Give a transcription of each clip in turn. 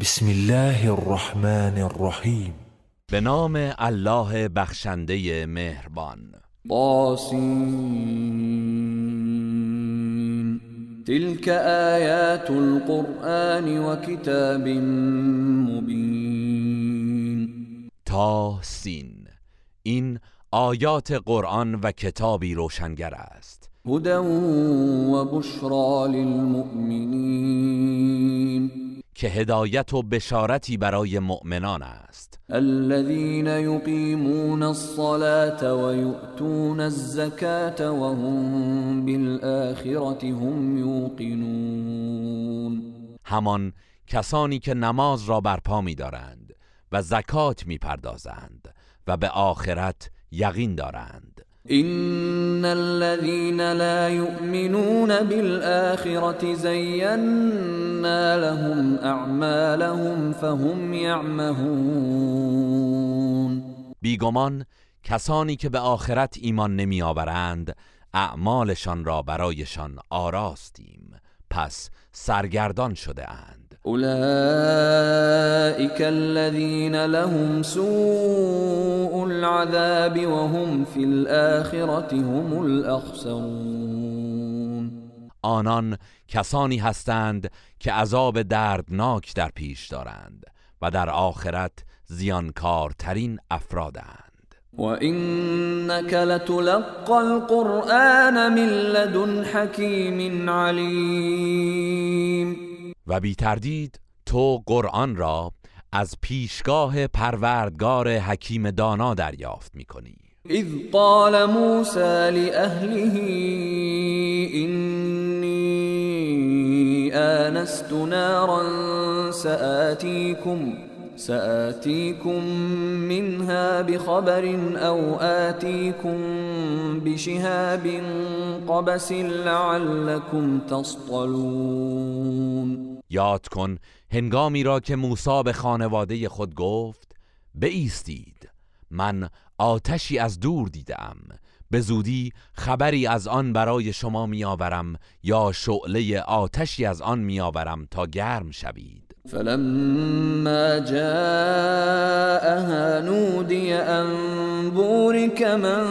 بسم الله الرحمن الرحیم به نام الله بخشنده مهربان. طاسین تلك آیات القرآن و کتاب مبین. تاسین این آیات قرآن و کتابی روشنگر است. هدى و بشرا للمؤمنین. که هدایت و بشارتی برای مؤمنان است. الذين يقيمون الصلاة ويؤتون الزكاة وهم بالآخرة هم يوقنون همان کسانی که نماز را برپا می دارند و زکات می پردازند و به آخرت یقین دارند. إن الذين لا يؤمنون بالآخرة زينا لهم أعمالهم فهم يعمهون بیگمان کسانی که به آخرت ایمان نمی آورند اعمالشان را برایشان آراستیم. پس سرگردان شده اند. أولئك الذين لهم سوء العذاب وهم في الآخرة هم الأخسرون. آنان کسانی هستند که عذاب دردناک در پیش دارند و در آخرت زیانکارترین افرادند. وإنك لتلقى القرآن من لدن حكيم عليم. و بی تردید تو قرآن را از پیشگاه پروردگار حکیم دانا دریافت می کنی إذ قال موسى لأهله إني آنست نارا سآتيكم سآتيكم منها بخبر أو آتيكم بشهاب قبس لعلكم تصطلون. یاد کن هنگامی را که موسی به خانواده خود گفت بایستید. من آتشی از دور دیدم. به زودی خبری از آن برای شما میآورم یا شعله آتشی از آن میآورم تا گرم شوید. فلما جاءها نودي أن بورك من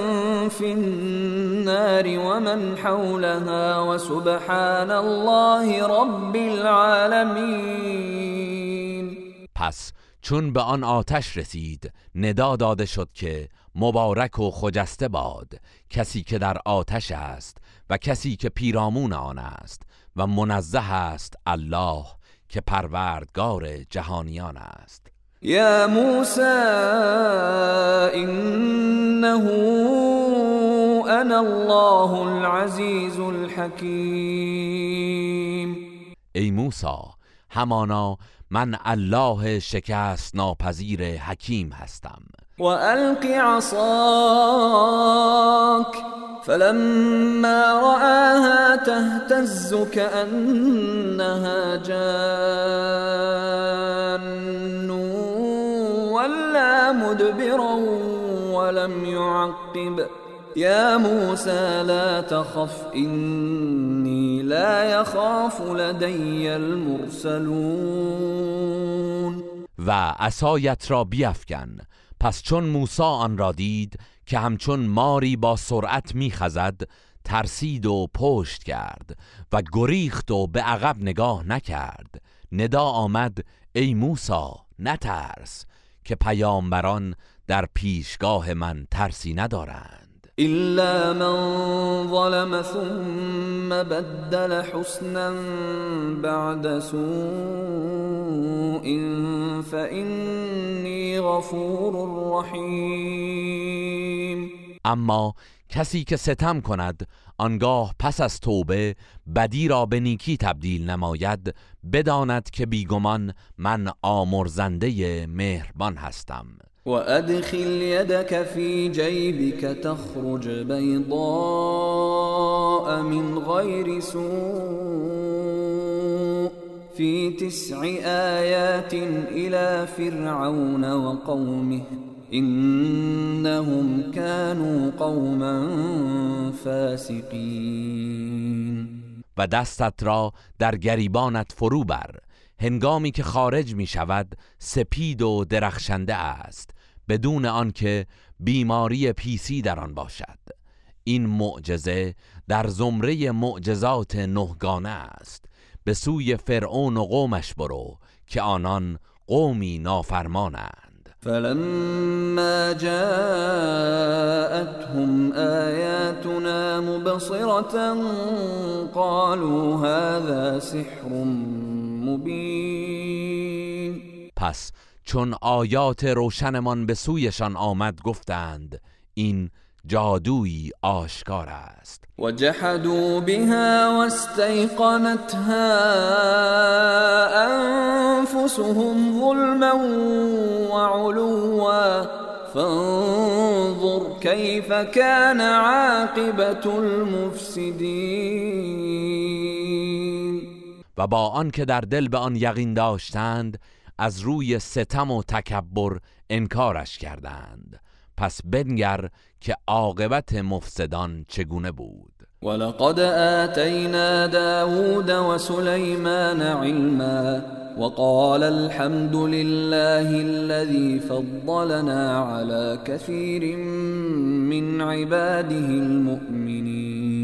في النار ومن حولها وسبحان الله رب العالمين. پس چون به آن آتش رسید ندا داده شد که مبارک و خجسته باد کسی که در آتش است و کسی که پیرامون آن است و منزه است الله. که پروردگار جهانیان است. يا موسى إنه أنا الله العزيز الحكيم ای موسی همانا من الله شکست ناپذیر حکیم هستم. وألق عصاك فلما رآها تهتز كأنها جان ولا مدبرا ولم يعقب. يا موسى لا تخف إني لا يخاف لدي المرسلون. و عصایت را بیفکن. پس چون موسی آن را دید که همچون ماری با سرعت میخزد ترسید و پشت کرد و گریخت و به عقب نگاه نکرد. ندا آمد ای موسی نترس که پیامبران در پیشگاه من ترسی ندارند. إلا من ظلم ثم بدل حسنا بعد سوء فإني غفور رحيم. اما کسی که ستم کند آنگاه پس از توبه بدی را به نیکی تبدیل نماید بداند که بیگمان من آمرزنده مهربان هستم. وأدخل يدك في جيبك تخرج بيضاء من غير سوء في تسع آيات إلى فرعون وقومه إنهم كانوا قوما فاسقين و دستت را در گریبانت فرو بر هنگامی که خارج می شود سپید و درخشنده است. بدون آنکه بیماری پیسی در آن باشد. این معجزه در زمره معجزات نهگانه است. به سوی فرعون و قومش برو که آنان قومی نافرمانند. فلما جاءتهم آياتنا مبصرة قالوا هذا سحر مبين پس چون آیات روشنمان به سویشان آمد گفتند این جادویی آشکار است. وجحدوا بها واستيقنتها أنفسهم ظلما وعلوا. فانظر كيف كان عاقبة المفسدين. و با آنکه در دل به آن یقین داشتند از روی ستم و تکبر انکارش کردند. پس بنگر که عاقبت مفسدان چگونه بود. ولقد آتينا داود وسليمان علما وقال الحمد لله الذي فضلنا على كثير من عباده المؤمنين.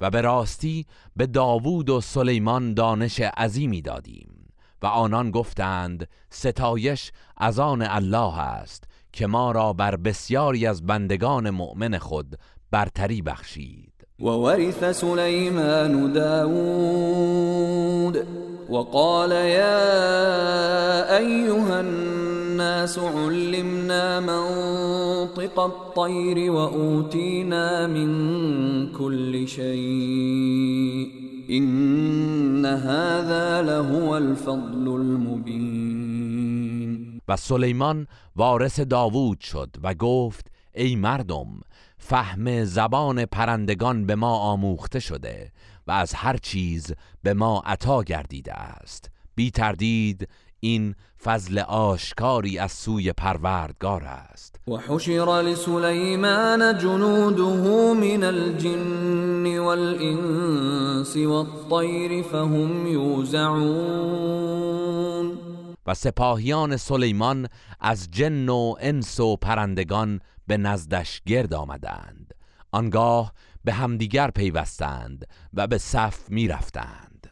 و به راستی به داوود و سلیمان دانش عظیمی دادیم. و آنان گفتند ستایش از آن الله است که ما را بر بسیاری از بندگان مؤمن خود برتری بخشید. وورث سليمان داود وقال يا أيها الناس علمنا منطق الطير وأوتينا من كل شيء إن هذا لهو الفضل المبين. و سلیمان وارث داوود شد و گفت ای مردم فهم زبان پرندگان به ما آموخته شده و از هر چیز به ما عطا گردیده است. بی تردید این فضل آشکاری از سوی پروردگار است. وحشر لسليمان جنوده من الجن والإنس والطير فهم يوزعون و سپاهیان سلیمان از جن و انس و پرندگان به نزدش گرد آمدند. آنگاه به همدیگر پیوستند و به صف می رفتند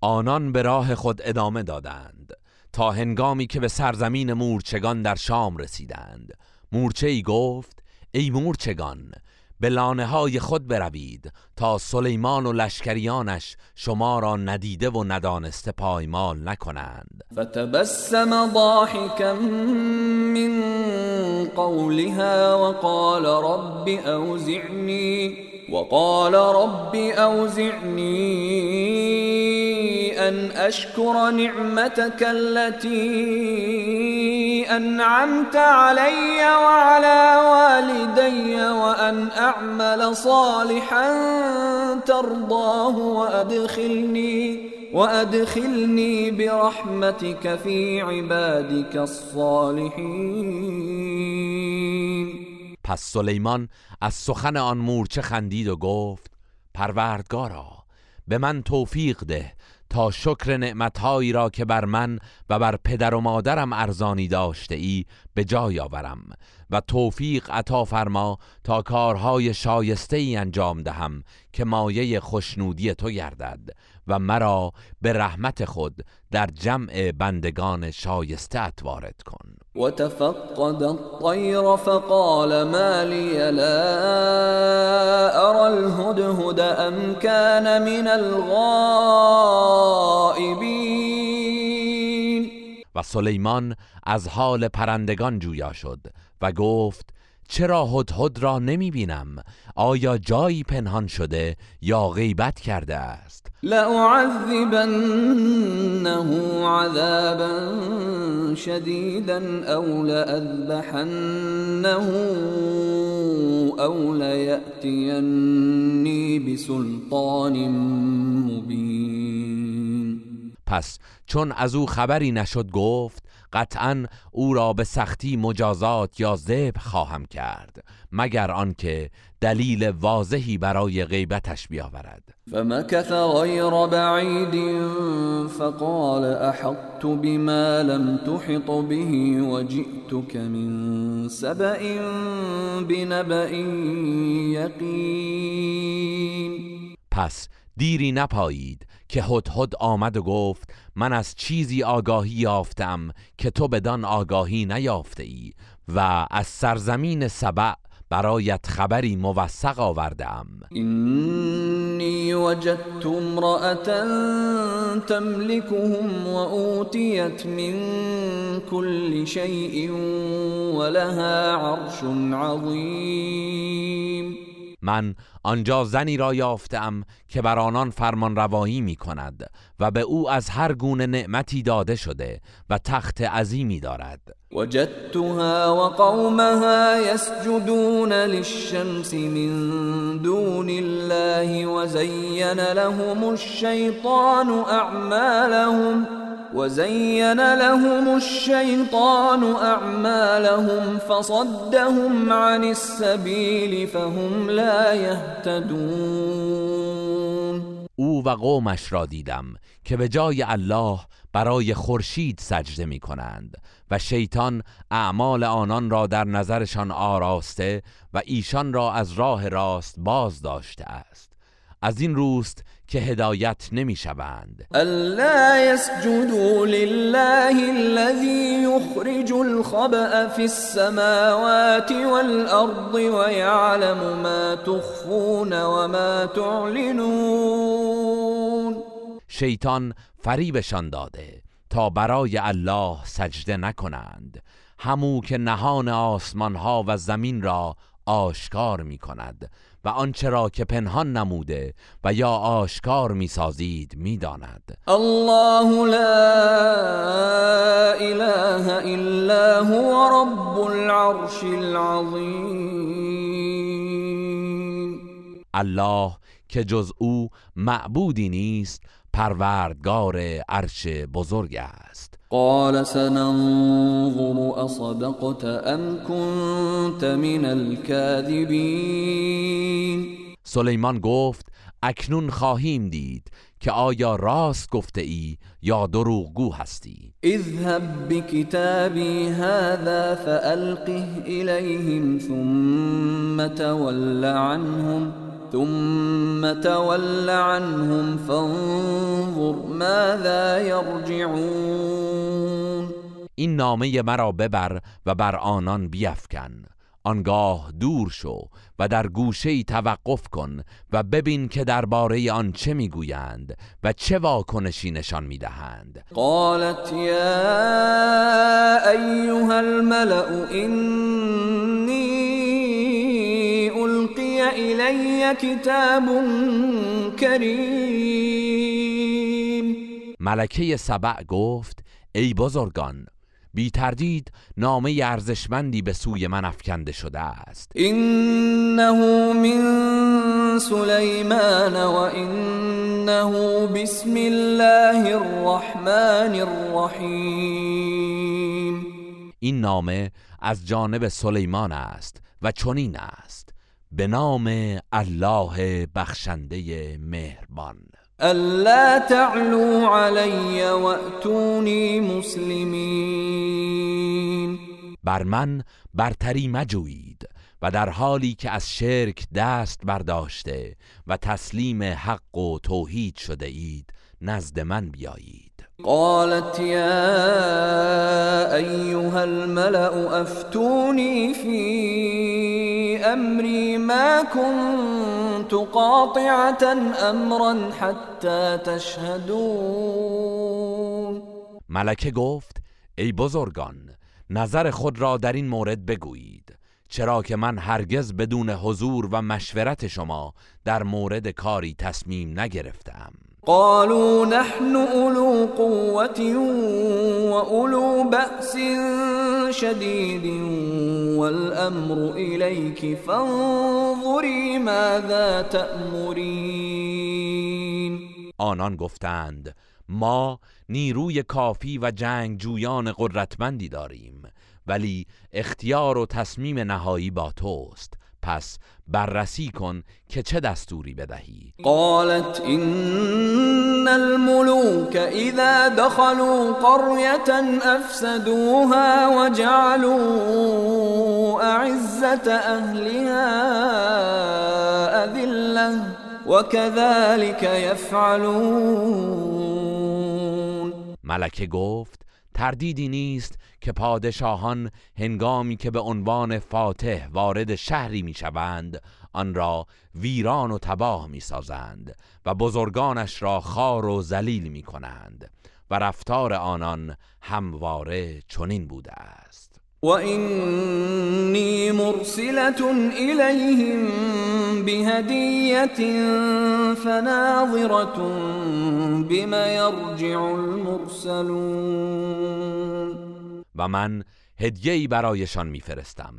آنان به راه خود ادامه دادند تا هنگامی که به سرزمین مورچگان در شام رسیدند. مورچه ای گفت ای مورچگان به لانه های خود بروید تا سلیمان و لشکریانش شما را ندیده و ندانسته پایمال نکنند. فتبسم ضاحكا من قولها وقال رب أوزعني وقال رب أوزعني أن أشكر نعمتك التي أنعمت علي وعلى والدي وأن أعمل صالحا ترضاه وأدخلني وأدخلني برحمتك في عبادك الصالحين. پس سلیمان از سخن آن مورچه خندید و گفت پروردگارا به من توفیق ده تا شکر نعمتهایی را که بر من و بر پدر و مادرم ارزانی داشته ای به جای آورم و توفیق عطا فرما تا کارهای شایسته ای انجام دهم که مایه خوشنودی تو گردد و مرا به رحمت خود در جمع بندگان شایسته وارد کن. وتفقد الطير فقال ما لي لا أرى الهدهد أم كان من الغائبين. و سلیمان از حال پرندگان جویا شد و گفت چرا هدهد را نمی بینم؟ آیا جایی پنهان شده یا غیبت کرده است؟ لأعذبنه عذابا شديدا أو لأذبحنه أو ليأتيني بسلطان مبين پس چون از او خبری نشد گفت قطعا او را به سختی مجازات یا ذبح خواهم کرد مگر آنکه دلیل واضحی برای غیبتش بیاورد. فمكث غير بعيد فقال احطت بما لم تحط به وجئتك من سبأ بنبأ يقين پس دیری نپایید که هدهد آمد و گفت من از چیزی آگاهی یافتم که تو بدان آگاهی نیافته ای و از سرزمین سبع برایت خبری موثق آوردم اینی وجدت امرأة تملكهم وأوتيت من كل شيء ولها عرش عظیم. من آنجا زنی را یافتم که بر آنان فرمان روایی می کند و به او از هر گونه نعمتی داده شده و تخت عظیمی دارد. وجدتها وقومها يسجدون للشمس من دون الله وزين لهم الشيطان أعمالهم وزين لهم الشيطان أعمالهم فصدهم عن السبيل فهم لا يهتدون. او و قومش را دیدم که به جای الله برای خورشید سجده می کنند و شیطان اعمال آنان را در نظرشان آراسته و ایشان را از راه راست باز داشته است. از این روست که هدایت نمی شوند. ألا يسجدوا لله الذي يخرج الخبأ في السماوات والأرض ويعلم ما تخفون وما تعلنون. شیطان فریبشان داده تا برای الله سجده نکنند. همو که نهان آسمان ها و زمین را آشکار می کند و آنچه را که پنهان نموده و یا آشکار می سازید می داند الله لا إله إلا هو رب العرش العظيم الله که جز او معبودی نیست پروردگار عرش بزرگ است. قال سننظر أصدقت أم كنت من الكاذبين سلیمان گفت اکنون خواهیم دید که آیا راست گفته ای یا دروغگو هستی؟ اذهب بكتابي هذا فألقه إليهم ثم تول عنهم ثم تول عنهم فانظر ماذا يرجعون این نامه مرا ببر و بر آنان بیفکن. آنگاه دور شو و در گوشه ای توقف کن و ببین که درباره آن چه می‌گویند و چه واکنشی نشان می‌دهند. قالت يا أيها الملأ إني ألقي إلي كتاب كريم ملکه سبع گفت ای بزرگان بی تردید نامه ارزشمندی به سوی من افکنده شده است. إنه من سليمان وإنه بسم الله الرحمن الرحيم این نامه از جانب سلیمان است و چنین است. به نام الله بخشنده مهربان. ألا تعلوا وأتوني مسلمين. بر من برتری مجویید و در حالی که از شرک دست برداشته و تسلیم حق و توحید شده اید نزد من بیایید. قالت يا أيها الملأ أفتوني في أمري ما كنت قاطعة أمرا حتى تشهدون. ملکه گفت ای بزرگان نظر خود را در این مورد بگویید چرا که من هرگز بدون حضور و مشورت شما در مورد کاری تصمیم نگرفتم. قالوا نحن اولو قوة اولو بأس شدید والامر اليك فانظری ماذا تأمرین آنان گفتند ما نیروی کافی و جنگجویان قدرتمندی داریم ولی اختیار و تصمیم نهایی با توست. پس بررسی کن که چه دستوری بدهی. قالت ان الملوك اذا دخلوا قرية افسدوها وجعلوا اعزة اهلها اذلة وكذلك يفعلون. ملکه گفت تردیدی نیست که پادشاهان هنگامی که به عنوان فاتح وارد شهری می‌شوند آن را ویران و تباه می‌سازند و بزرگانش را خار و ذلیل می کنند و رفتار آنان همواره چنین بوده است. وإني مرسلة إليهم بهدية فناظرة بما يرجع المرسلون. و من هدیه‌ای برایشان میفرستم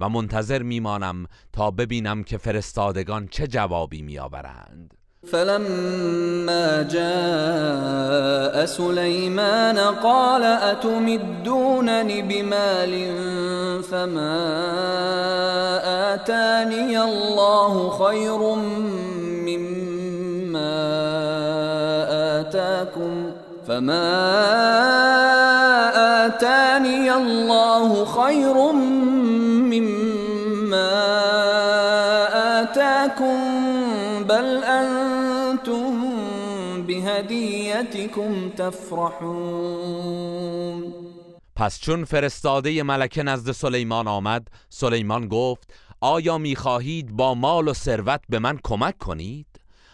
و منتظر میمانم تا ببینم که فرستادگان چه جوابی میآورند. فلما جاء سليمان قال أتمدونني بمال فما آتاني الله خير مما آتاكم فما آتاني الله خير مما آتاكم بل أنتم بهديتكم تفرحون. پس چون فرستاده ملکه نزد سلیمان آمد سلیمان گفت آیا می‌خواهید با مال و ثروت به من کمک کنید؟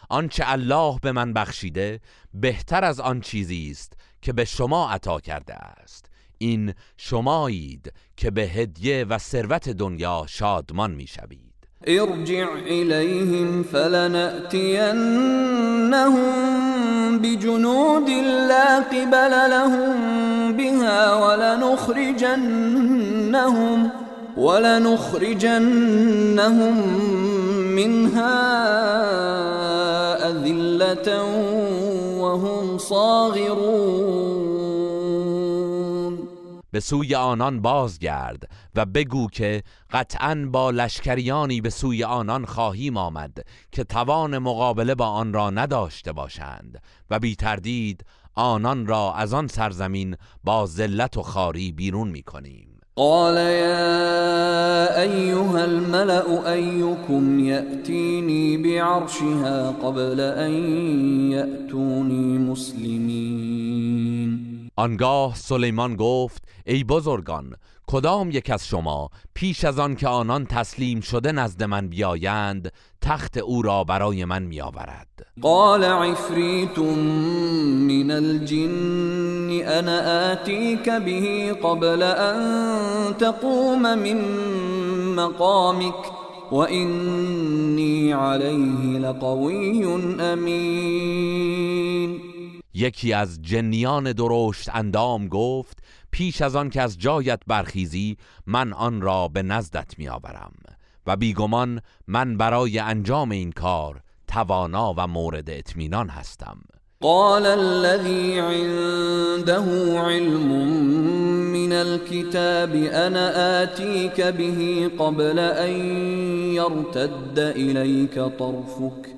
آنچه الله به من بخشیده بهتر از آن چیزی است که به شما عطا کرده است. این شمایید که به هدیه و ثروت دنیا شادمان می‌شوید. ارجع إليهم فلنأتينهم بجنود لا قبل لهم بها ولنخرجنهم ولنخرجنهم منها أذلة وهم صاغرون. به سوی آنان بازگرد و بگو که قطعا با لشکریانی به سوی آنان خواهیم آمد که توان مقابله با آن را نداشته باشند و بی تردید آنان را از آن سرزمین با ذلت و خاری بیرون می کنیم. قال يا أيها الملأ أيكم يأتيني بعرشها قبل أن يأتوني مسلمين آنگاه سلیمان گفت ای بزرگان کدام یک از شما پیش از آن که آنان تسلیم شده نزد من بیایند تخت او را برای من میآورد؟ قال عفريت من الجن أنا آتيك به قبل أن تقوم من مقامك وإني عليه لقوي أمين یکی از جنیان درشت اندام گفت پیش از آن که از جایت برخیزی من آن را به نزدت میآورم و بیگمان من برای انجام این کار توانا و مورد اطمینان هستم. قال الذي عنده علم من الكتاب أنا آتيك به قبل أن يرتد إليك طرفك.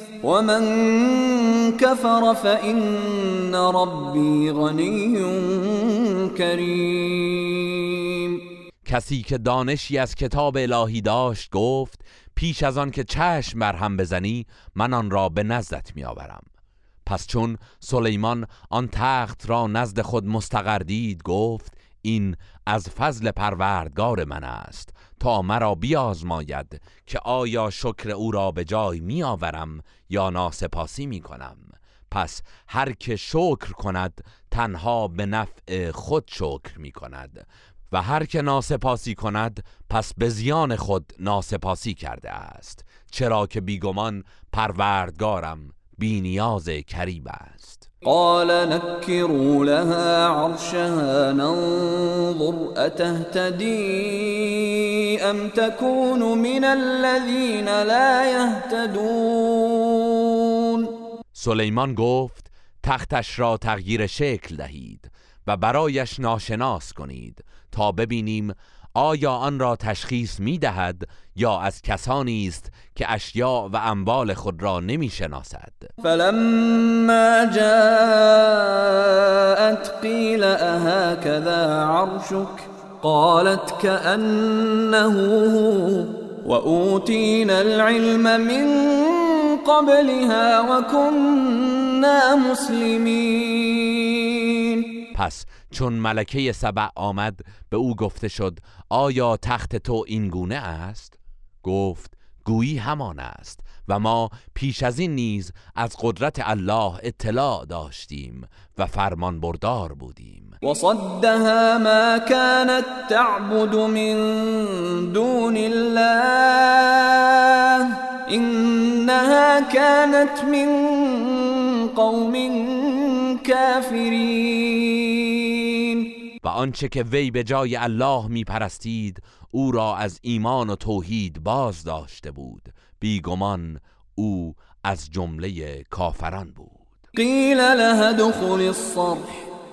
ومن كفر فإن ربي غني كريم. کسی که دانشی از کتاب الهی داشت گفت پیش از آن که چشم بر هم بزنی من آن را به نزدت می آورم پس چون سلیمان آن تخت را نزد خود مستقر دید گفت این از فضل پروردگار من است تا مرا بیازماید که آیا شکر او را به جای می آورم یا ناسپاسی می کنم پس هر که شکر کند تنها به نفع خود شکر می کند و هر که ناسپاسی کند پس به زیان خود ناسپاسی کرده است چرا که بیگمان پروردگارم بینیاز کریب است. قال نكروا لها عرشها ننظر أتهتدي أم تكون من الذين لا يهتدون؟ سلیمان گفت تختش را تغییر شکل دهید و برایش ناشناس کنید تا ببینیم آیا آن را تشخیص می دهد یا از کسانی است که اشیاء و اموال خود را نمی شناسد؟ فلما جاءت قيل أهكذا عرشك قالت كأنه وأوتينا العلم من قبلها وكنا مسلمين پس چون ملکه سبع آمد به او گفته شد آیا تخت تو این گونه است؟ گفت گویی همان است و ما پیش از این نیز از قدرت الله اطلاع داشتیم و فرمان بردار بودیم. وصدها ما كانت تعبد من دون الله إنها كانت من قوم كافرين. و آنچه که وی به جای الله می پرستید او را از ایمان و توحید باز داشته بود. بیگمان او از جمله کافران بود. قيل لها ادخل الصرح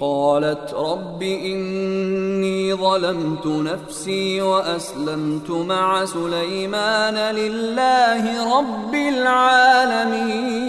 قالت رب إني ظلمت نفسي وأسلمت مع سليمان لله رب العالمين.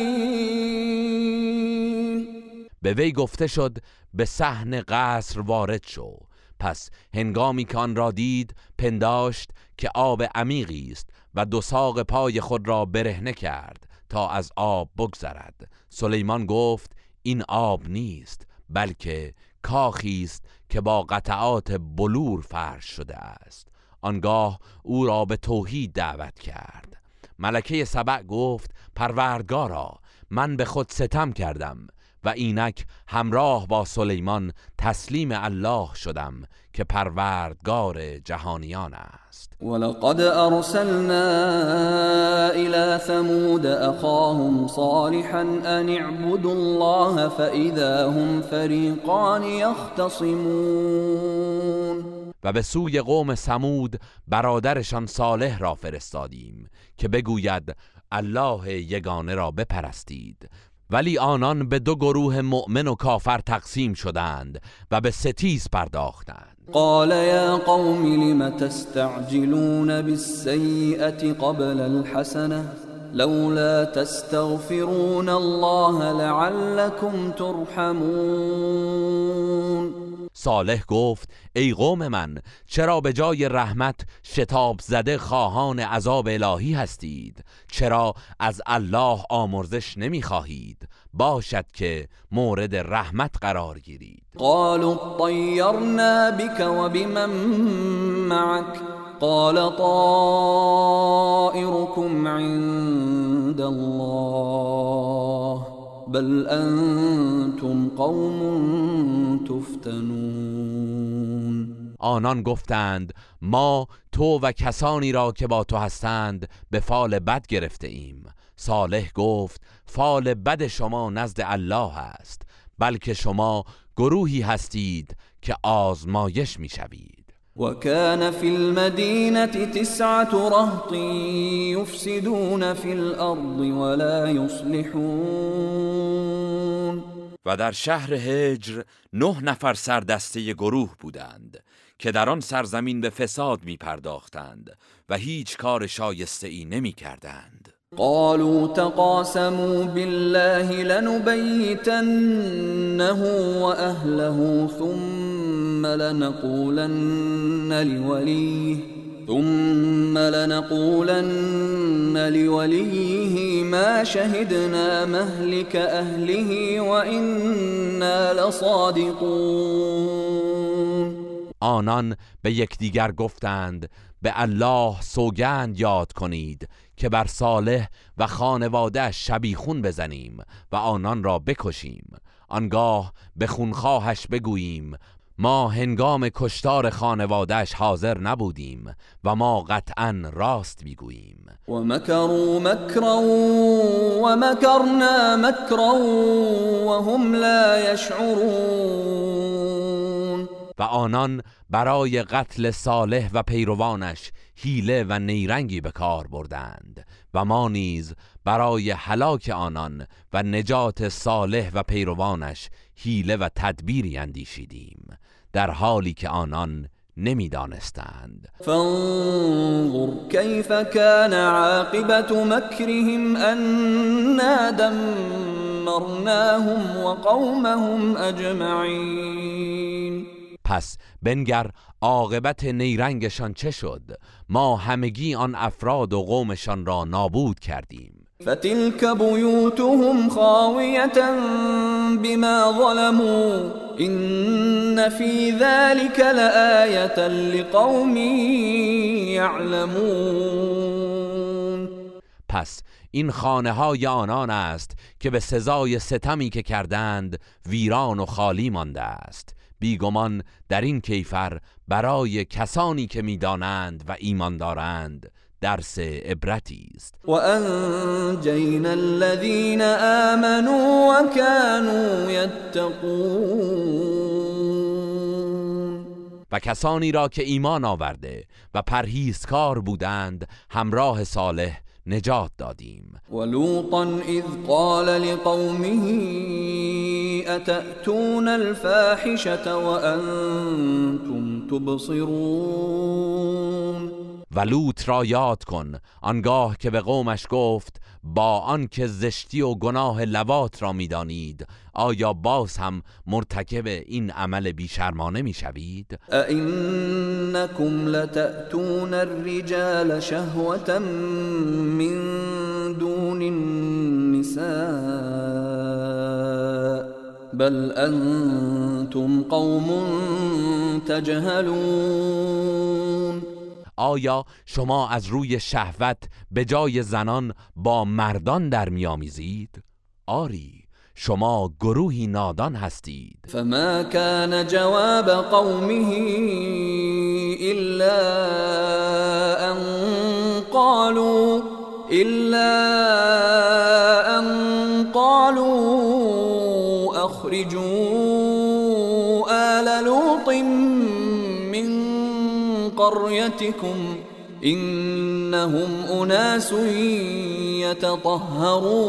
به وی گفته شد به صحن قصر وارد شو. پس هنگامی که آن را دید پنداشت که آب عمیقی است و دو ساق پای خود را برهنه کرد تا از آب بگذرد. سلیمان گفت این آب نیست. بلکه کاخی است که با قطعات بلور فرش شده است. آنگاه او را به توحید دعوت کرد. ملکه سبع گفت پروردگارا من به خود ستم کردم. و اینک همراه با سلیمان تسلیم الله شدم که پروردگار جهانیان است. ولقد أرسلنا إلى ثمود أخاهم صالحا أن اعبدوا الله فإذا هم فريقان يختصمون. و به سوی قوم سمود برادرشان صالح را فرستادیم که بگوید الله یگانه را بپرستید ولی آنان به دو گروه مؤمن و کافر تقسیم شدند و به ستیز پرداختند. قال يا قوم لم تستعجلون بالسيئة قبل الحسنة؟ لولا تستغفرون الله لعلكم ترحمون. صالح گفت ای قوم من چرا به جای رحمت شتاب زده خواهان عذاب الهی هستید؟ چرا از الله آمرزش نمی خواهید باشد که مورد رحمت قرار گیرید. قالوا اطيرنا بك وبمن معك. قال طائركم عند الله بل أنتم قوم تفتنون. آنان گفتند ما تو و کسانی را که با تو هستند به فال بد گرفته ایم. صالح گفت فال بد شما نزد الله است بلکه شما گروهی هستید که آزمایش می‌شوید. وكان في المدينة تسعة رهط يفسدون في الأرض ولا يصلحون. و در شهر هجر نه نفر سردسته گروه بودند که در آن سرزمین به فساد می پرداختند و هیچ کار شایسته ای نمی کردند قالوا تقاسموا بالله لنبيتنه وأهله ثم لنقولن لوليه ثم لنقولن لوليه ما شهدنا مهلك أهله وإنا لصادقون. آنان به یکدیگر گفتند به الله سوگند یاد کنید که بر صالح و خانواده شبیخون بزنیم و آنان را بکشیم. آنگاه به خونخواهش بگوییم ما هنگام کشتار خانوادهش حاضر نبودیم و ما قطعا راست می‌گوییم. و مکروا مکرا و مکرنا مکرا و هم لا یشعرون. و آنان برای قتل صالح و پیروانش حیله و نیرنگی به کار بردند و ما نیز برای هلاک آنان و نجات صالح و پیروانش حیله و تدبیری اندیشیدیم در حالی که آنان نمی‌دانستند. فانظر کیف کان عاقبت مکرهم انا دمرناهم و قومهم اجمعین. پس بنگر عاقبت نیرنگشان چه شد؟ ما همگی آن افراد و قومشان را نابود کردیم. فتلك بيوتهم خاوية بما ظلموا إن في ذلك لآية لقوم يعلمون پس این خانه های آنان است که به سزای ستمی که کردند ویران و خالی مانده است. بیگمان در این کیفر برای کسانی که می‌دانند و ایمان دارند درس عبرتی است. و انجینا الذین آمنوا و كانوا یتقون و کسانی را که ایمان آورده و پرهیزکار بودند همراه صالح نجات دادیم. ولوطا اذ قال لقومه اتأتون الفاحشة وانتم تبصرون؟ و لوط را یاد کن آنگاه که به قومش گفت با آنکه زشتی و گناه لوات را می‌دانید آیا باز هم مرتکب این عمل بیشرمانه می‌شوید؟ اینکم لتأتون الرجال شهوة من دون النساء بل انتم قوم تجهلون. آیا شما از روی شهوت به جای زنان با مردان در میآمیزید؟ آری شما گروهی نادان هستید. فما كان جواب قومه الا ان قالوا الا ان قالوا اخرجوا قريتكم انهم اناس يتطهرون.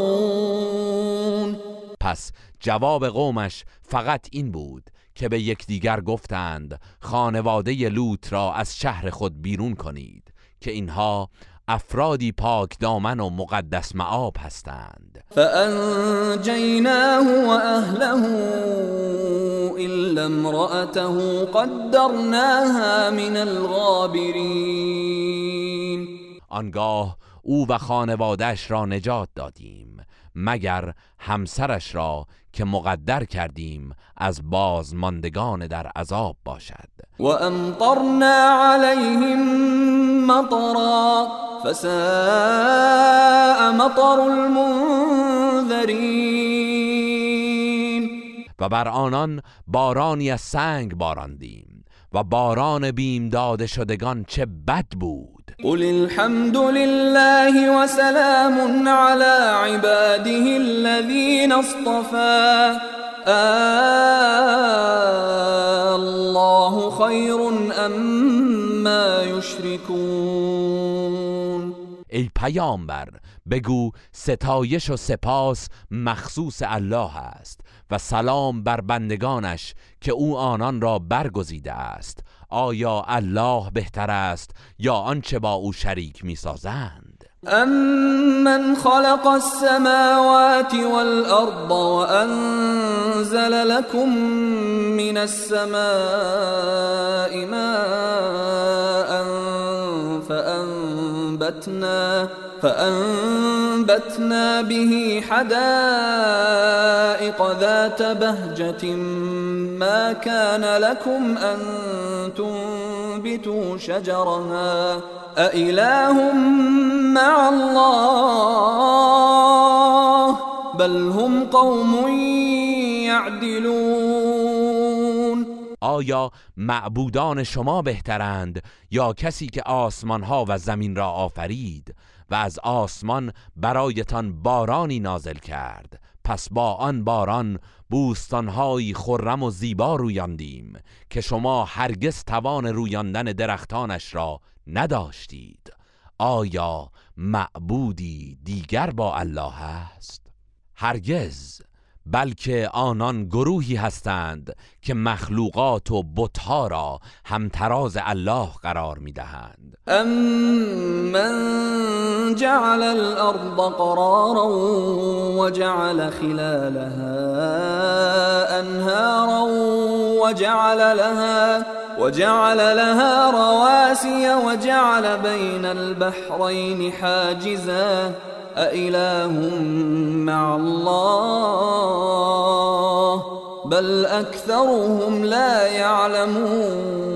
پس جواب قومش فقط این بود که به یکدیگر گفتند خانواده لوط را از شهر خود بیرون کنید که اینها افرادی پاک دامن و مقدس معاب هستند. فانجیناه و اهله الا امرأته قدرناها من الغابرین. آنگاه او و خانوادش را نجات دادیم مگر همسرش را که مقدر کردیم از بازماندگان در عذاب باشد. و امطرنا علیهم مطرا فساء مطر المنذرین و بر آنان بارانی از سنگ باراندیم و باران بیم داده شدگان چه بد بود. قل الحمد لله وسلام على عباده الذين اصطفى الله خير أم ما يشركون ای پیامبر بگو ستایش و سپاس مخصوص الله است و سلام بر بندگانش که او آنان را برگزیده است. آیا الله بهتر است یا آنچه با او شریک می‌سازند؟ أَمَّنْ خَلَقَ السَّمَاوَاتِ وَالْأَرْضَ وَأَنزَلَ لَكُم مِّنَ السَّمَاءِ مَاءً فَأَنبَتْنَا فأنبتنا به حدائق ذات بهجة. ما كان لكم أن تنبتوا شجرها. أإله مع الله بل هم قوم يعدلون آیا معبودان شما بهترند یا کسی که آسمان ها و زمین را آفرید و از آسمان برایتان بارانی نازل کرد؟ پس با آن باران بوستانهایی خرم و زیبا رویاندیم که شما هرگز توان رویاندن درختانش را نداشتید. آیا معبودی دیگر با الله است؟ هرگز بلکه آنان گروهی هستند که مخلوقات و بتها را همتراز الله قرار می‌دهند. امن جعل الارض قرارا وجعل خلالها انهارا وجعل لها وجعل لها رواسي وجعل بين البحرين حاجزا. أإله مع الله؟ بل اكثرهم لا يعلمون.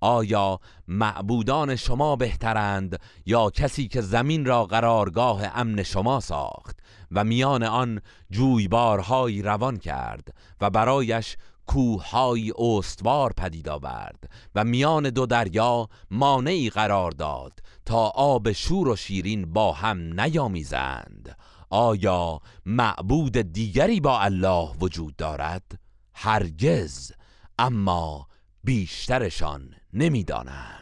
آیا معبودان شما بهترند یا کسی که زمین را قرارگاه امن شما ساخت و میان آن جویبارهایی روان کرد و برایش کوههای استوار پدید آورد و میان دو دریا مانعی قرار داد تا آب شور و شیرین با هم نیامیزند. آیا معبود دیگری با الله وجود دارد؟ هرگز اما بیشترشان نمی‌دانند.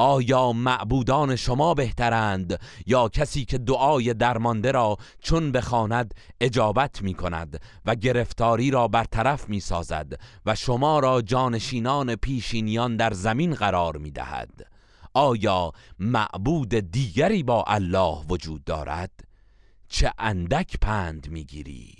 آیا معبودان شما بهترند یا کسی که دعای درمانده را چون بخواند اجابت می کند و گرفتاری را برطرف می سازد و شما را جانشینان پیشینیان در زمین قرار می دهد آیا معبود دیگری با الله وجود دارد؟ چه اندک پند می گیرید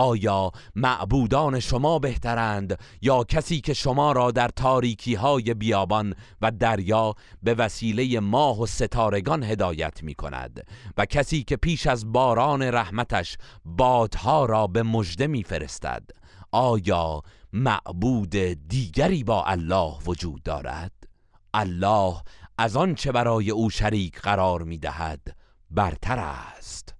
آیا معبودان شما بهترند یا کسی که شما را در تاریکی های بیابان و دریا به وسیله ماه و ستارگان هدایت می کند و کسی که پیش از باران رحمتش بادها را به مژده می فرستد آیا معبود دیگری با الله وجود دارد؟ الله از آنچه برای او شریک قرار می دهد برتر است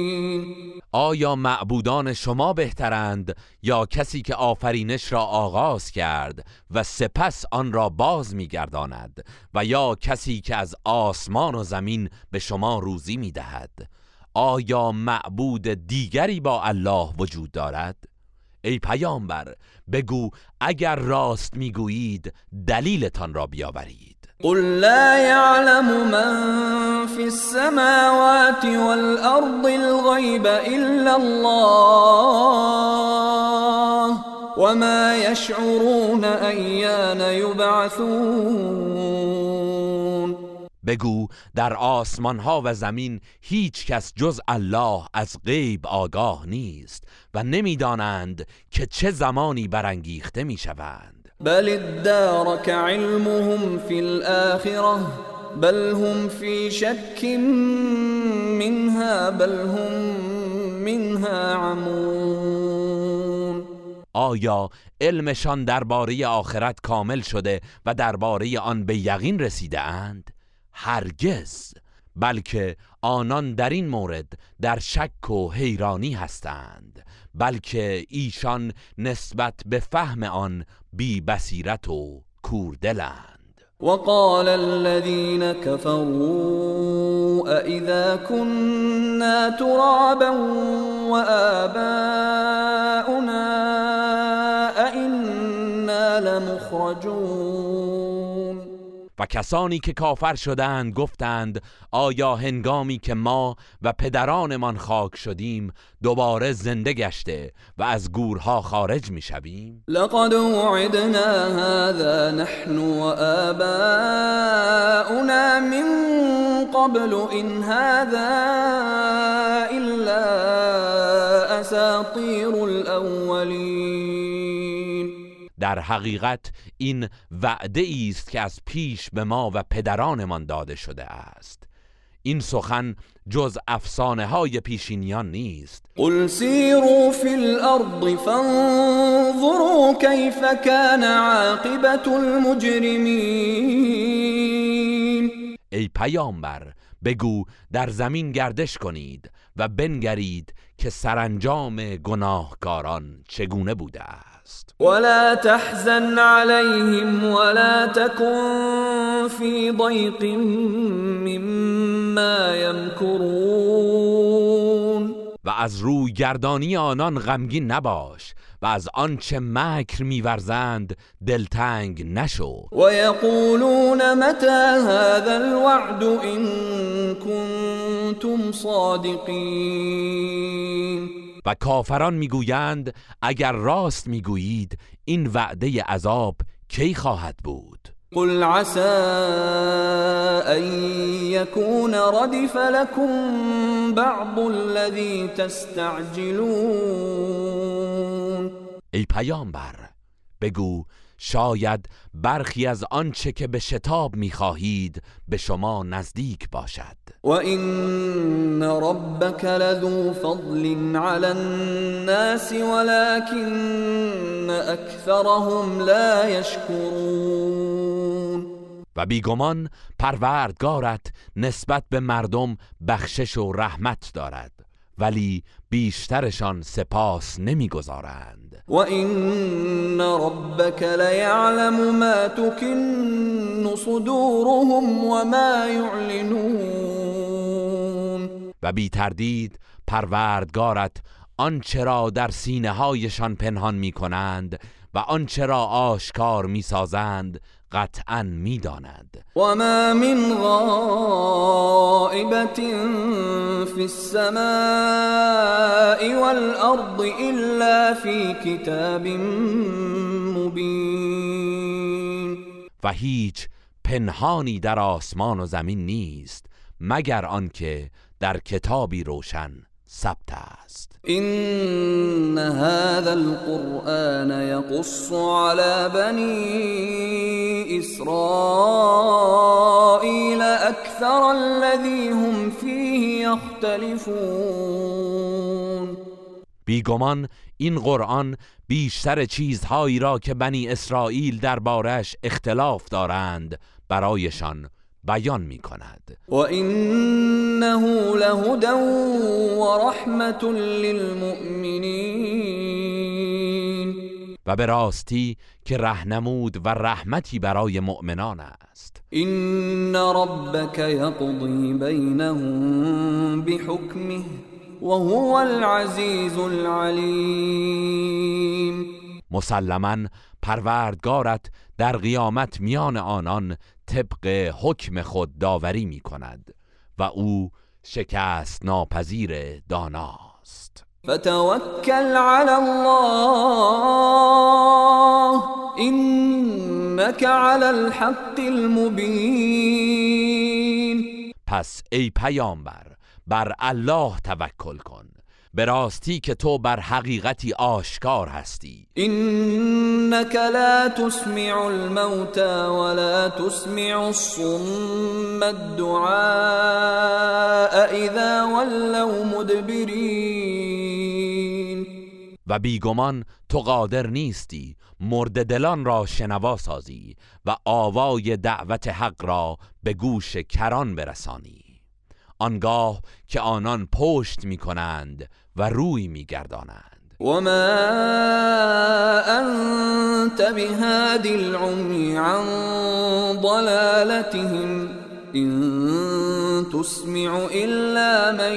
آیا معبودان شما بهترند یا کسی که آفرینش را آغاز کرد و سپس آن را باز میگرداند و یا کسی که از آسمان و زمین به شما روزی می‌دهد؟ آیا معبود دیگری با الله وجود دارد؟ ای پیامبر بگو اگر راست می‌گویید دلیلتان را بیاورید. قل لا يعلم من في السماوات والأرض الغيب إلا الله وما يشعرون أيان يبعثون. بگو در آسمان ها و زمین هیچ کس جز الله از غیب آگاه نیست و نمی‌دانند که چه زمانی برانگیخته می‌شوند. بل ادارك علمهم في الآخرة بل هم في شك منها بل هم منها عمون آیا علمشان درباره آخرت کامل شده و درباره آن به یقین رسیده اند؟ هرگز بلکه آنان در این مورد در شک و حیرانی هستند بلکه ایشان نسبت به فهم آن بی بصیرت و کوردلند. وقال الذين كفروا أإذا كنا ترابا وآباؤنا أئنا لمخرجون. و کسانی که کافر شدند گفتند آیا هنگامی که ما و پدرانمان خاک شدیم دوباره زنده گشته و از گورها خارج می شویم؟ لقد وعدنا هذا نحن وآباؤنا من قبل إن هذا إلا أساطير الأولين در حقیقت این وعده است که از پیش به ما و پدرانمان داده شده است. این سخن جز افسانه های پیشینیان نیست. قل سيروا في الأرض فانظروا كيف كان عاقبة المجرمين ای پیامبر بگو در زمین گردش کنید و بنگرید که سرانجام گناهکاران چگونه بوده است. ولا تحزن عليهم ولا تكن في ضيق مما يمكرون. و از روی گردانی آنان غمگین نباش و از آنچه مکر میورزند دلتنگ نشو. ويقولون متى هذا الوعد إن كنتم صادقين؟ و کافران می‌گویند اگر راست می‌گویید این وعده عذاب کی خواهد بود؟ قل عسى أن يكون ردف لكم بعض الذي تستعجلون. ای پیامبر بگو شاید برخی از آنچه که به شتاب می‌خواهید به شما نزدیک باشد. وإن ربك لذو فضل على الناس ولكن أكثرهم لا يشكرون. و بیگمان پروردگارت نسبت به مردم بخشش و رحمت دارد ولی بیشترشان سپاس نمی‌گذارند. وإن ربك ليعلم ما تكن صدورهم وما يعلنون و بی تردید پروردگارت آنچه را در سینه هایشان پنهان می کنند و آنچه را آشکار می سازند قطعا می داند وما من غائبة في السماء والأرض إلا في كتاب مبين. و هیچ پنهانی در آسمان و زمین نیست مگر آنکه در کتابی روشن ثبت است. إن هذا القرآن يقص على بني إسرائيل أكثر الذي هم فيه يختلفون. بیگمان این قرآن بیشتر چیزهایی را که بنی اسرائیل دربارش اختلاف دارند برایشان. بیان می کند وإنه لهدى ورحمة للمؤمنين و به راستی که رهنمود و رحمتی برای مؤمنان است. إن ربك يقضي بينهم بحكمه وهو العزيز العليم مسلما پروردگارت در قیامت میان آنان طبق حکم خود داوری می کند و او شکست ناپذیر داناست. فتوکل علی الله انك علی الحق المبین. پس ای پیامبر بر الله توکل کن. به راستی که تو بر حقیقتی آشکار هستی. انك لا تسمع الموتى ولا تسمع الصم الدعاء اذا ولوا مدبرین و بیگمان تو قادر نیستی مرد دلان را شنوا سازی و آوای دعوت حق را به گوش کران برسانی. آنگاه که آنان پشت می کنند و روی می گردانند وما انت بهاد العمی عن ضلالتهم ان تسمع الا من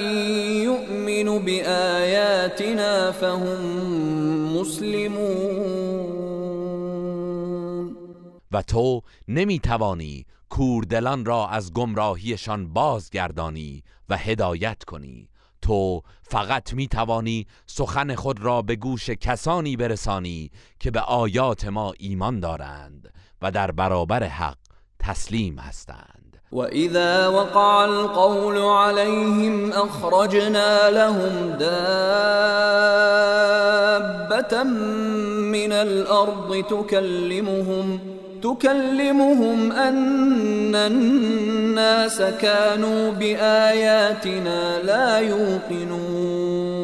يؤمن بآياتنا فهم مسلمون. و تو نمی توانی کوردلان را از گمراهیشان بازگردانی و هدایت کنی. تو فقط می توانی سخن خود را به گوش کسانی برسانی که به آیات ما ایمان دارند و در برابر حق تسلیم هستند. و اذا وقع القول عليهم اخرجنا لهم دابة من الارض تكلمهم تكلمهم أن الناس كانوا بآياتنا لا يوقنون.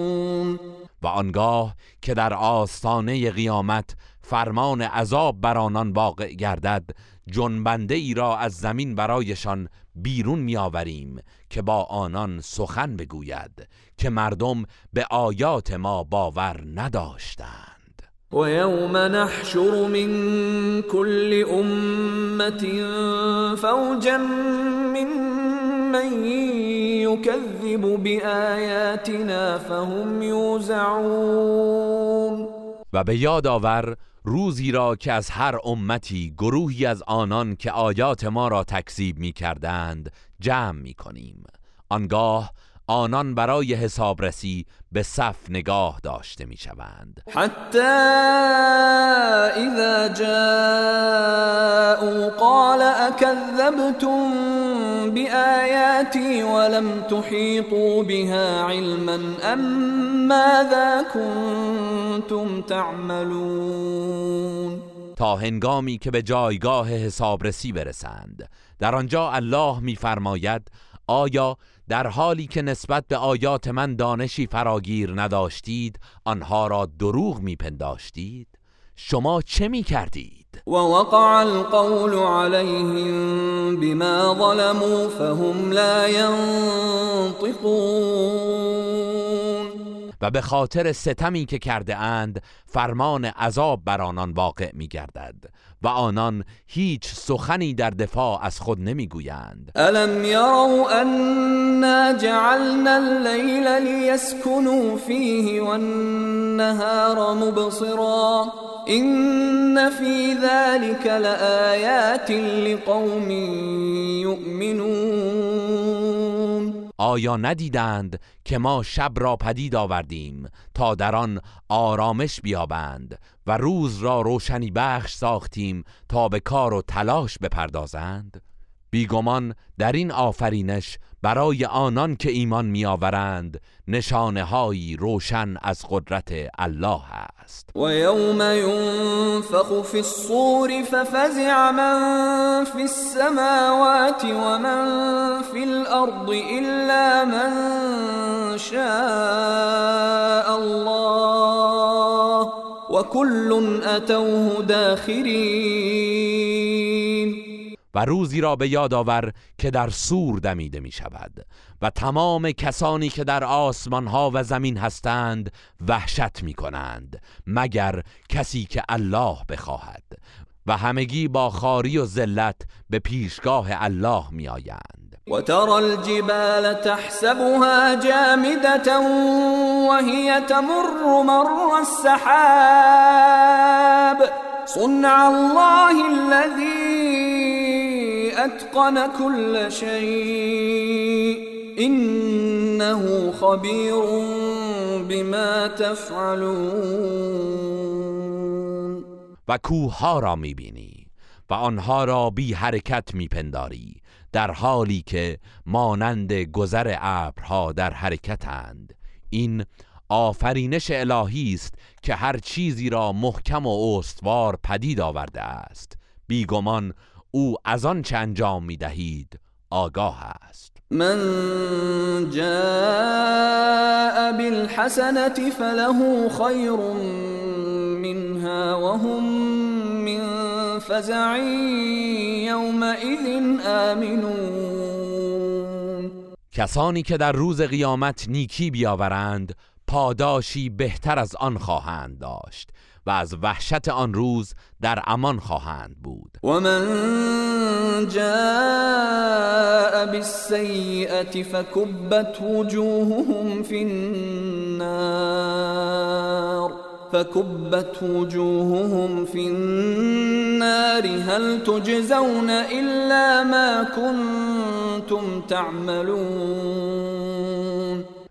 و آنگاه که در آستانه قیامت فرمان عذاب بر آنان واقع گردد جنبنده ای را از زمین برایشان بیرون میآوریم که با آنان سخن بگوید که مردم به آیات ما باور نداشتند. ويوم نحشر من كل أمة فوجا ممن يكذب بآياتنا فهم يوزعون. و به یاد آور روزی را که از هر امتی گروهی از آنان که آیات ما را تکذیب می کردند جمع می کنیم آنگاه آنان برای حسابرسی به صف نگاه داشته می شوند حتی اذا جاءوا قال اکذبتم بآیاتی ولم تحیطوا بها علما ام ماذا کنتم تعملون؟ تا هنگامی که به جایگاه حسابرسی برسند. در آنجا الله میفرماید آیا در حالی که نسبت به آیات من دانشی فراگیر نداشتید آنها را دروغ میپنداشتید. شما چه می‌کردید؟ و وقع القول علیهم بما ظلموا فهم لا ينطقون. و به خاطر ستمی که کرده اند فرمان عذاب بر آنان واقع می گردد و آنان هیچ سخنی در دفاع از خود نمی‌گویند. الم یروا انا جعلنا اللیل لیسکنوا فیه والنهار مبصرا این فی ذلك لآیات لقوم یؤمنون. آیا ندیدند که ما شب را پدید آوردیم تا در آن آرامش بیابند و روز را روشنی بخش ساختیم تا به کار و تلاش بپردازند؟ بیگمان در این آفرینش برای آنان که ایمان میآورند نشانه هایی روشن از قدرت الله است. و یوم ینفخ فی الصور ففزع من فی السماوات و من فی الارض الا من شاء الله و کل اتوه داخرین و روزی را به یاد آور که در سور دمیده می شود و تمام کسانی که در آسمان ها و زمین هستند وحشت می کنند مگر کسی که الله بخواهد. و همگی با خاری و ذلت به پیشگاه الله می آیند و ترى الجبال تحسبها جامدة وهي تمر مر السحاب. صنع الله الذي اتقن كل شيء انه خبیر بما تفعلون. و کوه ها را می‌بینی و آنها را بی حرکت میپنداری در حالی که مانند گذر ابرها در حرکتند. این آفرینش الهی است که هر چیزی را محکم و استوار پدید آورده است. بیگمان او از آن چه انجام می دهید آگاه است. من جاء بالحسنة فله خیر منها وهم من فزع يومئذ آمنون. کسانی که در روز قیامت نیکی بیاورند پاداشی بهتر از آن خواهند داشت. و از وحشت آن روز در امان خواهند بود. و من جاء بالسیئة فکبت وجوههم فی النار. فكبت وجوههم في النار. هل تجزون إلا ما كنتم تعملون؟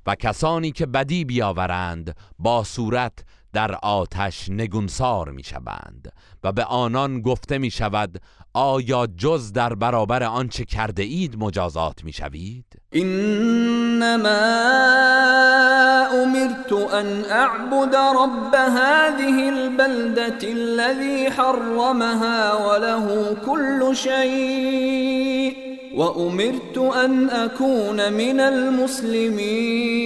و کسانی که بدی بیاورند با صورت در آتش نگونسار می شوند و به آنان گفته می شود آیا جز در برابر آنچه کرده اید مجازات می شوید؟ انما امرت ان اعبد رب هذه البلدة الذي حرمها وله كل شيء وامرت ان اكون من المسلمين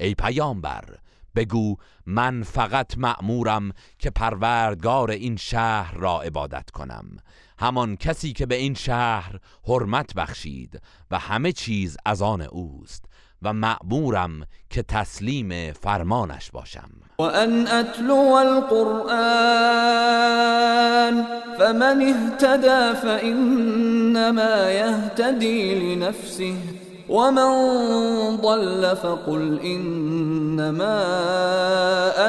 ای پیامبر بگو من فقط مأمورم که پروردگار این شهر را عبادت کنم. همان کسی که به این شهر حرمت بخشید و همه چیز از آن اوست و مأمورم که تسلیم فرمانش باشم. و ان اتلو القرآن فمن اهتدى فإنما يهتدي لنفسه. ومن ضل فقل انما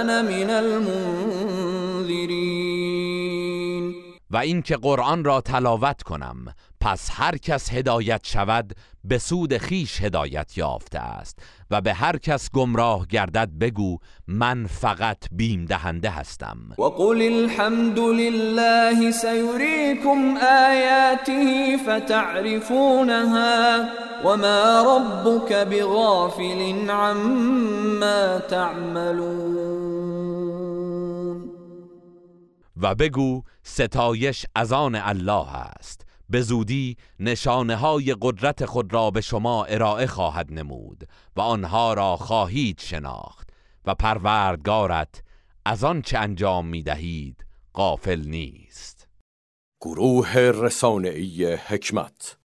انا من المنذرین و اینکه قرآن را تلاوت کنم پس هر کس هدایت شود به سود خیش هدایت یافته است. و به هر کس گمراه گردد بگو من فقط بیم دهنده هستم. و قل الحمد لله سیریکم آیاته فتعرفونها وما ربك بغافل عما تعملون. و بگو ستایش از آن الله است. به زودی نشانه های قدرت خود را به شما ارائه خواهد نمود و آنها را خواهید شناخت و پروردگارت از آن چه انجام می دهید غافل نیست. گروه رسانه‌ای حکمت